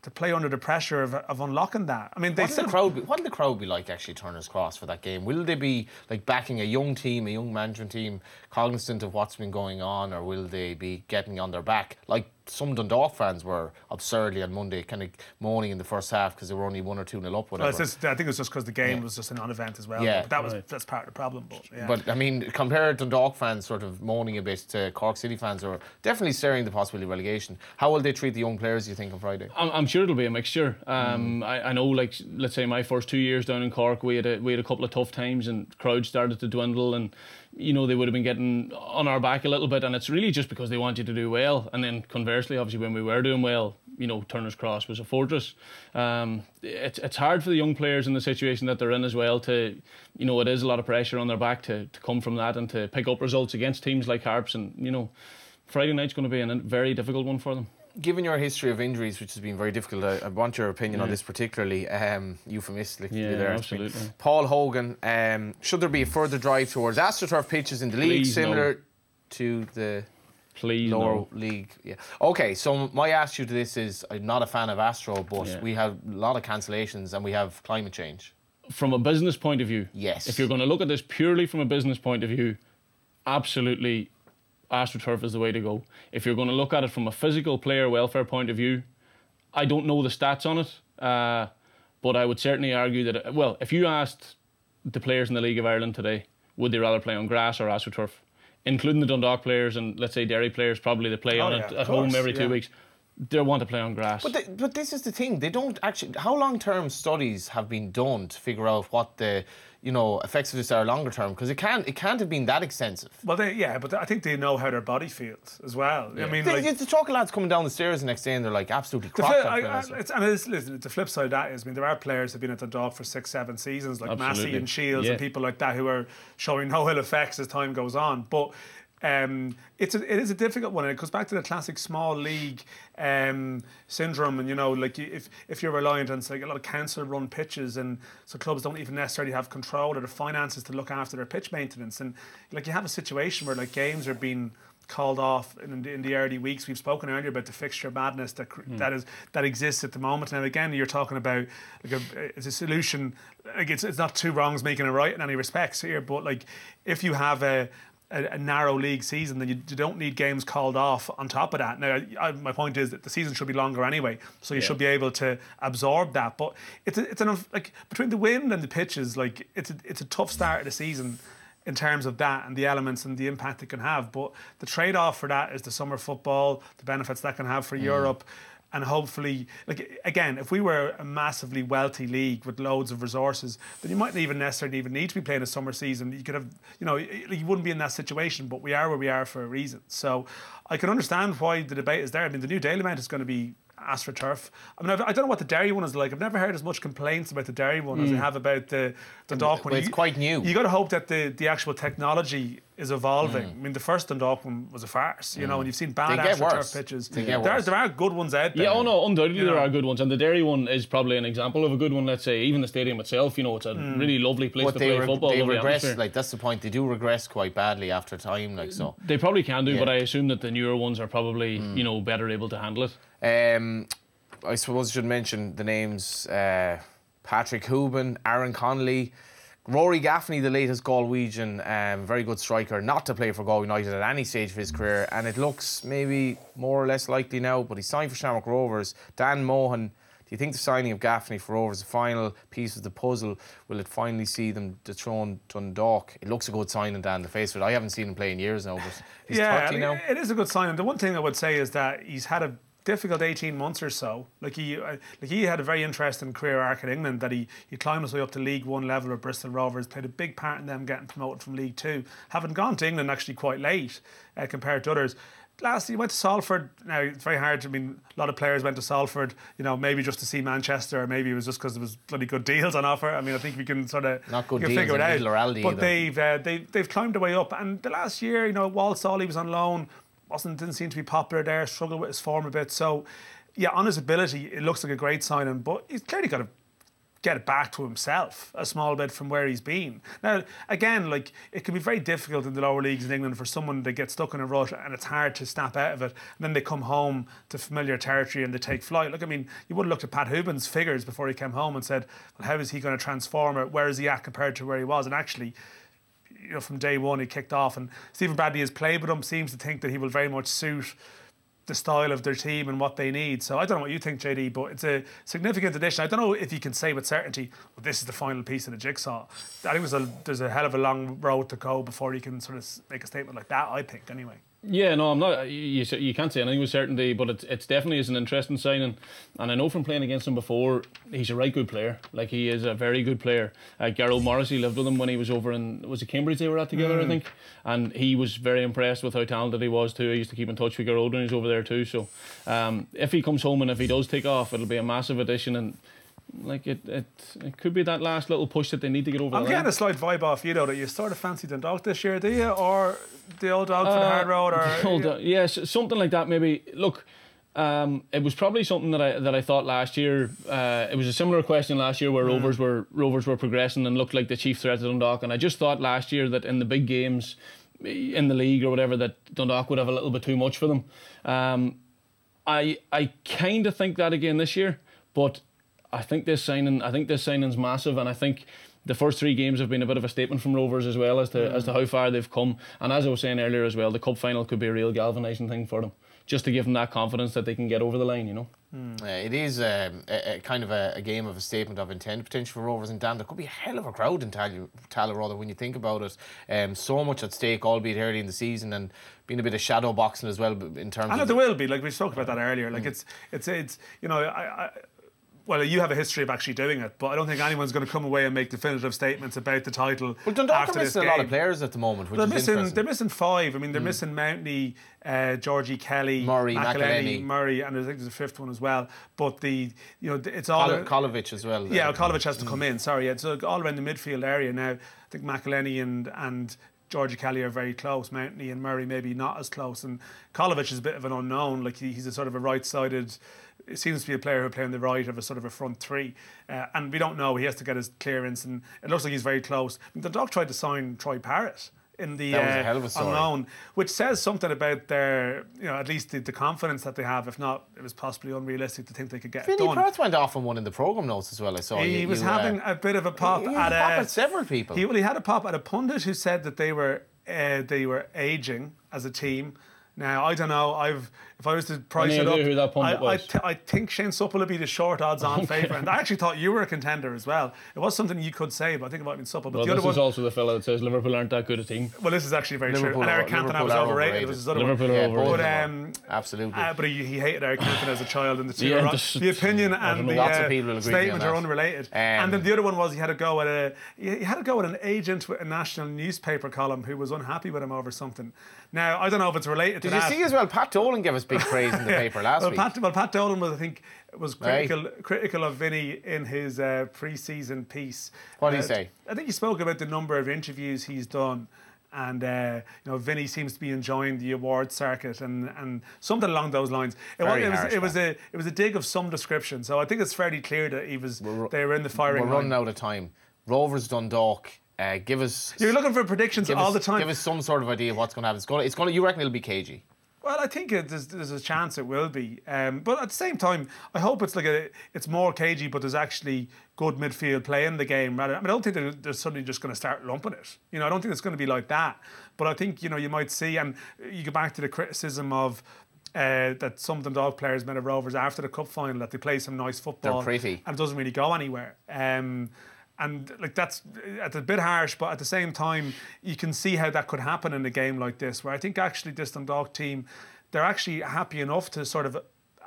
D: to play under the pressure of, of unlocking that. I mean,
C: they what will the crowd be, what will the crowd be like actually Turner's Cross for that game? Will they be like backing a young team, a young management team, cognizant of what's been going on, or will they be getting on their back like some Dundalk fans were absurdly on Monday, kind of moaning in the first half because they were only one or two nil up. Whatever.
D: Well, just, I think it was just because the game yeah. was just a non-event as well. Yeah, but that was right. that's part of the problem. But, yeah.
C: but I mean, compare Dundalk fans sort of moaning a bit to Cork City fans who are definitely staring the possibility of relegation. How will they treat the young players? You think on Friday?
E: I'm, I'm sure it'll be a mixture. Um, mm. I, I, know, like let's say my first two years down in Cork, we had a, we had a couple of tough times and crowds started to dwindle and you know, they would have been getting on our back a little bit, and it's really just because they want you to do well. And then conversely, obviously, when we were doing well, you know, Turner's Cross was a fortress. Um, it's it's hard for the young players in the situation that they're in as well to, you know, it is a lot of pressure on their back to, to come from that and to pick up results against teams like Harps, and you know, Friday night's going to be a very difficult one for them
C: given your history of injuries, which has been very difficult, I, I want your opinion yeah. on this particularly, um, euphemistically
E: yeah, there. Absolutely.
C: Paul Hogan, um, should there be a further drive towards AstroTurf pitches in the Please league, similar no. to the
E: Please
C: lower
E: no.
C: league? Yeah. Okay, so my answer to this is I'm not a fan of Astro, but yeah. we have a lot of cancellations and we have climate change.
E: From a business point of view,
C: yes.
E: If you're going to look at this purely from a business point of view, absolutely AstroTurf is the way to go. If you're going to look at it from a physical player welfare point of view, I don't know the stats on it, uh, but I would certainly argue that, well, if you asked the players in the League of Ireland today, would they rather play on grass or AstroTurf? Including the Dundalk players and let's say Derry players, probably they play oh, on yeah, it at course, home every two yeah. weeks they want to play on grass.
C: But, they, but this is the thing. They don't actually. How long term studies have been done to figure out what the you know effects of this are longer term? Because it can't it can't have been that extensive.
D: Well, they, yeah, but I think they know how their body feels as well. Yeah. I mean,
C: they, like, the talk lads coming down the stairs the next day and they're like absolutely crocked.
D: Flip, I, I, it's, and it's, listen, the flip side of that is, I mean, there are players who've been at the dog for six, seven seasons, like absolutely. Massey and Shields yeah. and people like that, who are showing no ill effects as time goes on, but. Um, it's a, it is a difficult one, and it goes back to the classic small league um, syndrome. And you know, like if if you're reliant on like a lot of council-run pitches, and so clubs don't even necessarily have control or the finances to look after their pitch maintenance, and like you have a situation where like games are being called off in the, in the early weeks. We've spoken earlier about the fixture madness that mm. that is that exists at the moment. And again, you're talking about like a, it's a solution. Like it's it's not two wrongs making a right in any respects here, but like if you have a a, a, narrow league season, then you, you, don't need games called off on top of that. Now, I, my point is that the season should be longer anyway, so you yeah. should be able to absorb that. But it's a, it's enough like between the wind and the pitches, like it's a, it's a tough start of the season in terms of that and the elements and the impact it can have. But the trade off for that is the summer football, the benefits that can have for mm. Europe and hopefully, like again, if we were a massively wealthy league with loads of resources, then you mightn't even necessarily even need to be playing a summer season. You could have, you know, you wouldn't be in that situation. But we are where we are for a reason. So I can understand why the debate is there. I mean, the new Dalymount is going to be AstroTurf. I mean, I've, I do not know what the Derry one is like. I've never heard as much complaints about the Derry one mm. as I have about the the Dundalk one.
C: Well, it's
D: you,
C: quite new.
D: You got to hope that the, the actual technology is evolving. Mm. I mean, the first Dundalk one was a farce, you mm. know, and you've seen bad AstroTurf pitches.
C: They
D: there,
C: worse.
D: there are good ones out there.
E: Yeah, oh no, undoubtedly you know. there are good ones, and the Derry one is probably an example of a good one. Let's say even the stadium itself, you know, it's a mm. really lovely place but to play
C: re-
E: football.
C: They regress, like that's the point. They do regress quite badly after time, like so.
E: They probably can do, yeah. but I assume that the newer ones are probably mm. you know better able to handle it.
C: Um, I suppose I should mention the names uh, Patrick Hoban, Aaron Connolly, Rory Gaffney, the latest Galwegian, um, very good striker, not to play for Galway United at any stage of his career. And it looks maybe more or less likely now, but he's signed for Shamrock Rovers. Dan Mohan Do you think the signing of Gaffney for Rovers is the final piece of the puzzle? Will it finally see them dethrone Dundalk? It looks a good signing, Dan, the face of it. I haven't seen him play in years now, but he's *laughs*
D: yeah,
C: 30 now.
D: it is a good sign. And the one thing I would say is that he's had a difficult 18 months or so. Like he, uh, like he had a very interesting career arc in England that he, he climbed his way up to League One level with Bristol Rovers, played a big part in them getting promoted from League Two, having gone to England actually quite late uh, compared to others. Last he went to Salford. Now it's very hard. I mean, a lot of players went to Salford. You know, maybe just to see Manchester, or maybe it was just because there was bloody good deals on offer. I mean, I think we can sort of
F: Not good deals
D: figure it out. But
F: either.
D: they've uh, they they've climbed their way up. And the last year, you know, Walsall was on loan. Wasn't didn't seem to be popular there. Struggled with his form a bit. So, yeah, on his ability, it looks like a great signing. But he's clearly got to get it back to himself a small bit from where he's been. Now, again, like it can be very difficult in the lower leagues in England for someone to get stuck in a rut and it's hard to snap out of it. And then they come home to familiar territory and they take flight. Look, I mean, you would have looked at Pat Hoban's figures before he came home and said, well, how is he going to transform it? Where is he at compared to where he was? And actually, you know, from day one he kicked off. And Stephen Bradley has played with him, seems to think that he will very much suit the style of their team and what they need. So I don't know what you think, JD, but it's a significant addition. I don't know if you can say with certainty, well, this is the final piece of the jigsaw. I think there's a there's a hell of a long road to go before you can sort of make a statement like that. I think anyway.
E: Yeah, no, I'm not. You, you you can't say anything with certainty, but it's it's definitely is an interesting signing, and I know from playing against him before, he's a right good player. Like he is a very good player. Uh, Gearóid Morrissey lived with him when he was over in was it Cambridge they were at together, I think, and he was very impressed with how talented he was too. I used to keep in touch with Gearóid when he was over there too. So, um, if he comes home and if he does take off, it'll be a massive addition and. Like it, it, it could be that last little push that they need to get over
D: I'm
E: line.
D: getting a slight vibe off you though that you sort of fancy Dundalk this year, do you? Or the old dog for the hard road or
E: Hold on. Yes, something like that. Maybe look. Um, it was probably something that I that I thought last year. Uh, it was a similar question last year where Rovers were Rovers were progressing and looked like the chief threat to Dundalk. And I just thought last year that in the big games in the league or whatever that Dundalk would have a little bit too much for them. Um, I I kind of think that again this year, but I think this signing I think this signing's massive, and I think the first three games have been a bit of a statement from Rovers as well as to as to how far they've come. And as I was saying earlier as well, the cup final could be a real galvanising thing for them, just to give them that confidence that they can get over the line. You know.
F: Uh, it is um, a, a kind of a, a game of a statement of intent potential for Rovers and Dan. There could be a hell of a crowd in Tal- rather when you think about it. Um, so much at stake, albeit early in the season, and being a bit of shadow boxing as well in terms
D: I know
F: of.
D: there will be. Like we spoke about that earlier. Like it's it's it's you know I. I well, you have a history of actually doing it, but I don't think anyone's going to come away and make definitive statements about the title.
F: well, Dundalk
D: after
F: are missing a lot of players at the moment, which
D: They're
F: is
D: missing. They're missing five. I mean, they're missing Mountney, uh, Georgie Kelly,
F: Murray, McEleney.
D: Murray, and I think there's a fifth one as well. But the you know it's all
F: Kol- Colovic as well.
D: yeah,
F: uh,
D: Colovic has to come in. Sorry, yeah, so all around the midfield area now. I think McEleney and and Georgie Kelly are very close. Mountney and Murray maybe not as close. And Colovic is a bit of an unknown. Like he, he's a sort of a right-sided. It seems to be a player who play on the right of a sort of a front three, uh, and we don't know. He has to get his clearance, and it looks like he's very close. The dog tried to sign Troy Parrott in the
F: That was a
D: uh,
F: hell of a story.
D: on which says something about their, you know, at least the, the confidence that they have. If not, it was possibly unrealistic to think they could get it
F: Vinny
D: done.
F: Perth went off on one in the programme notes as well. I saw
D: He
F: you-
D: was
F: you, uh,
D: having a bit of a pop
F: he
D: at
F: had a pop at several people.
D: He, well, he had a pop at a pundit who said that they were uh, they were aging as a team. Now I don't know. I've if I was to price it up,
E: idea who that pundit
D: I, I,
E: was?
D: th- I think Shane Supple would be the short odds on favourite. And I actually thought you were a contender as well. It was something you could say, but I think it might have been Supple. But
E: Well,
D: the
E: this
D: other
E: is
D: one,
E: also the fellow that says Liverpool aren't that good a team.
D: well, this is actually very
F: Liverpool
D: true. And Eric Cantona was
F: are
D: overrated.
F: overrated.
D: Was his other
E: Liverpool
D: one.
E: are
F: Yeah,
E: overrated.
D: But, um.
F: Absolutely.
D: Uh, but he, he hated Eric Cantona as a child, and the two
E: Yeah,
D: are,
E: this-
D: the opinion and
E: know.
D: the
F: Lots of
D: uh,
F: people agree
D: statement are unrelated.
F: Um,
D: and then the other one was he had to go at a he had to go at an agent with a national newspaper column who was unhappy with him over something. Now I don't know if it's related to
F: Did you see as well? Pat Dolan gave us big praise in the *laughs* paper last
D: well,
F: week.
D: Pat, well, Pat Dolan was, I think, was critical critical of Vinny in his uh, pre-season piece.
F: What did he
D: Uh,
F: say?
D: I think he spoke about the number of interviews he's done, and uh, you know, Vinny seems to be enjoying the award circuit and, and something along those lines. It was, it was
F: harsh,
D: it was a it was a dig of some description. So I think it's fairly clear that he was
F: ru-
D: they were in the firing
F: We're
D: line.
F: running out of time. Rovers Dundalk. Uh, give us.
D: You're looking for predictions all
F: us,
D: the time.
F: Give us some sort of idea of what's going to happen. It's going. To, it's going. To, you reckon it'll be cagey?
D: Well, I think it, there's, there's a chance it will be, um, but at the same time, I hope it's like a it's more cagey, but there's actually good midfield play in the game. Rather, I, mean, I don't think they're, they're suddenly just going to start lumping it. You know, I don't think it's going to be like that. But I think you know you might see, and you go back to the criticism of uh, that some of the dog players met at Rovers after the cup final that they play some nice football.
C: They're pretty.
D: and it doesn't really go anywhere. Um, and like that's uh, it's a bit harsh, but at the same time, you can see how that could happen in a game like this, where I think actually this Dundalk team, they're actually happy enough to sort of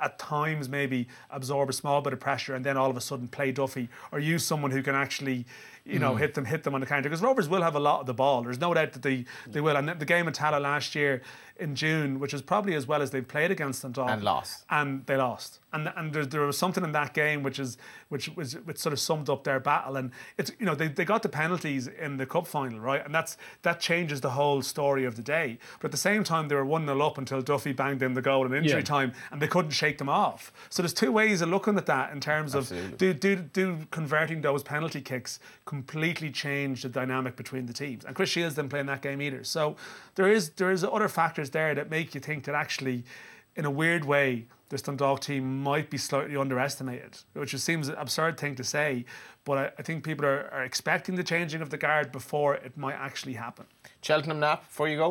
D: at times maybe absorb a small bit of pressure and then all of a sudden play Duffy. Or use someone who can actually you know mm. hit them hit them on the counter. Because Rovers will have a lot of the ball. There's no doubt that they they mm. will. And the game in Tallaght last year in June which was probably as well as they've played against them
C: And lost.
D: and they lost. And and there, there was something in that game which is which was which sort of summed up their battle. And it's you know they, they got the penalties in the cup final right? And that's that changes the whole story of the day. But at the same time they were 1-0 up until Duffy banged in the goal in injury
E: Yeah.
D: time and they couldn't shake them off. So there's two ways of looking at that in terms of do, do, do converting those penalty kicks completely change the dynamic between the teams and Chris Shields didn't play in that game either so there is there is other factors there that make you think that actually in a weird way, this Dundalk team might be slightly underestimated, which just seems an absurd thing to say. But I, I think people are, are expecting the changing of the guard before it might actually happen.
C: Cheltenham nap before you go.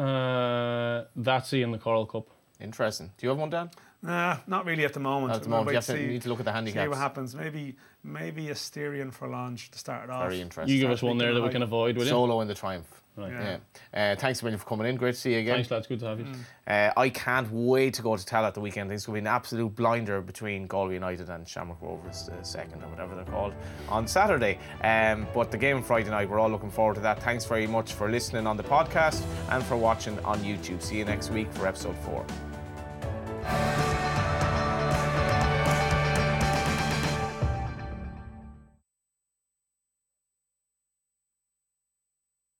E: Uh, that's in the Coral Cup.
C: Interesting. Do you have one, Dan?
D: Nah, not really at the moment.
C: Not at the
D: We'll
C: moment.
D: wait
C: You have to-
D: see-
C: need to look at the handicaps.
D: See what happens. Maybe maybe a Styrian for lunch to start it off.
C: Very interesting.
E: You give us one there that we can avoid, will you?
C: Solo in the triumph.
E: Right.
C: Yeah. Uh, thanks a for coming in. Great to see you again.
E: Thanks, lads. Good to have you.
C: Uh, I can't wait to go to Tell at the weekend. This will be an absolute blinder between Galway United and Shamrock Rovers uh, second or whatever they're called on Saturday. Um, but the game on Friday night, we're all looking forward to that. Thanks very much for listening on the podcast and for watching on YouTube. See you next week for episode four.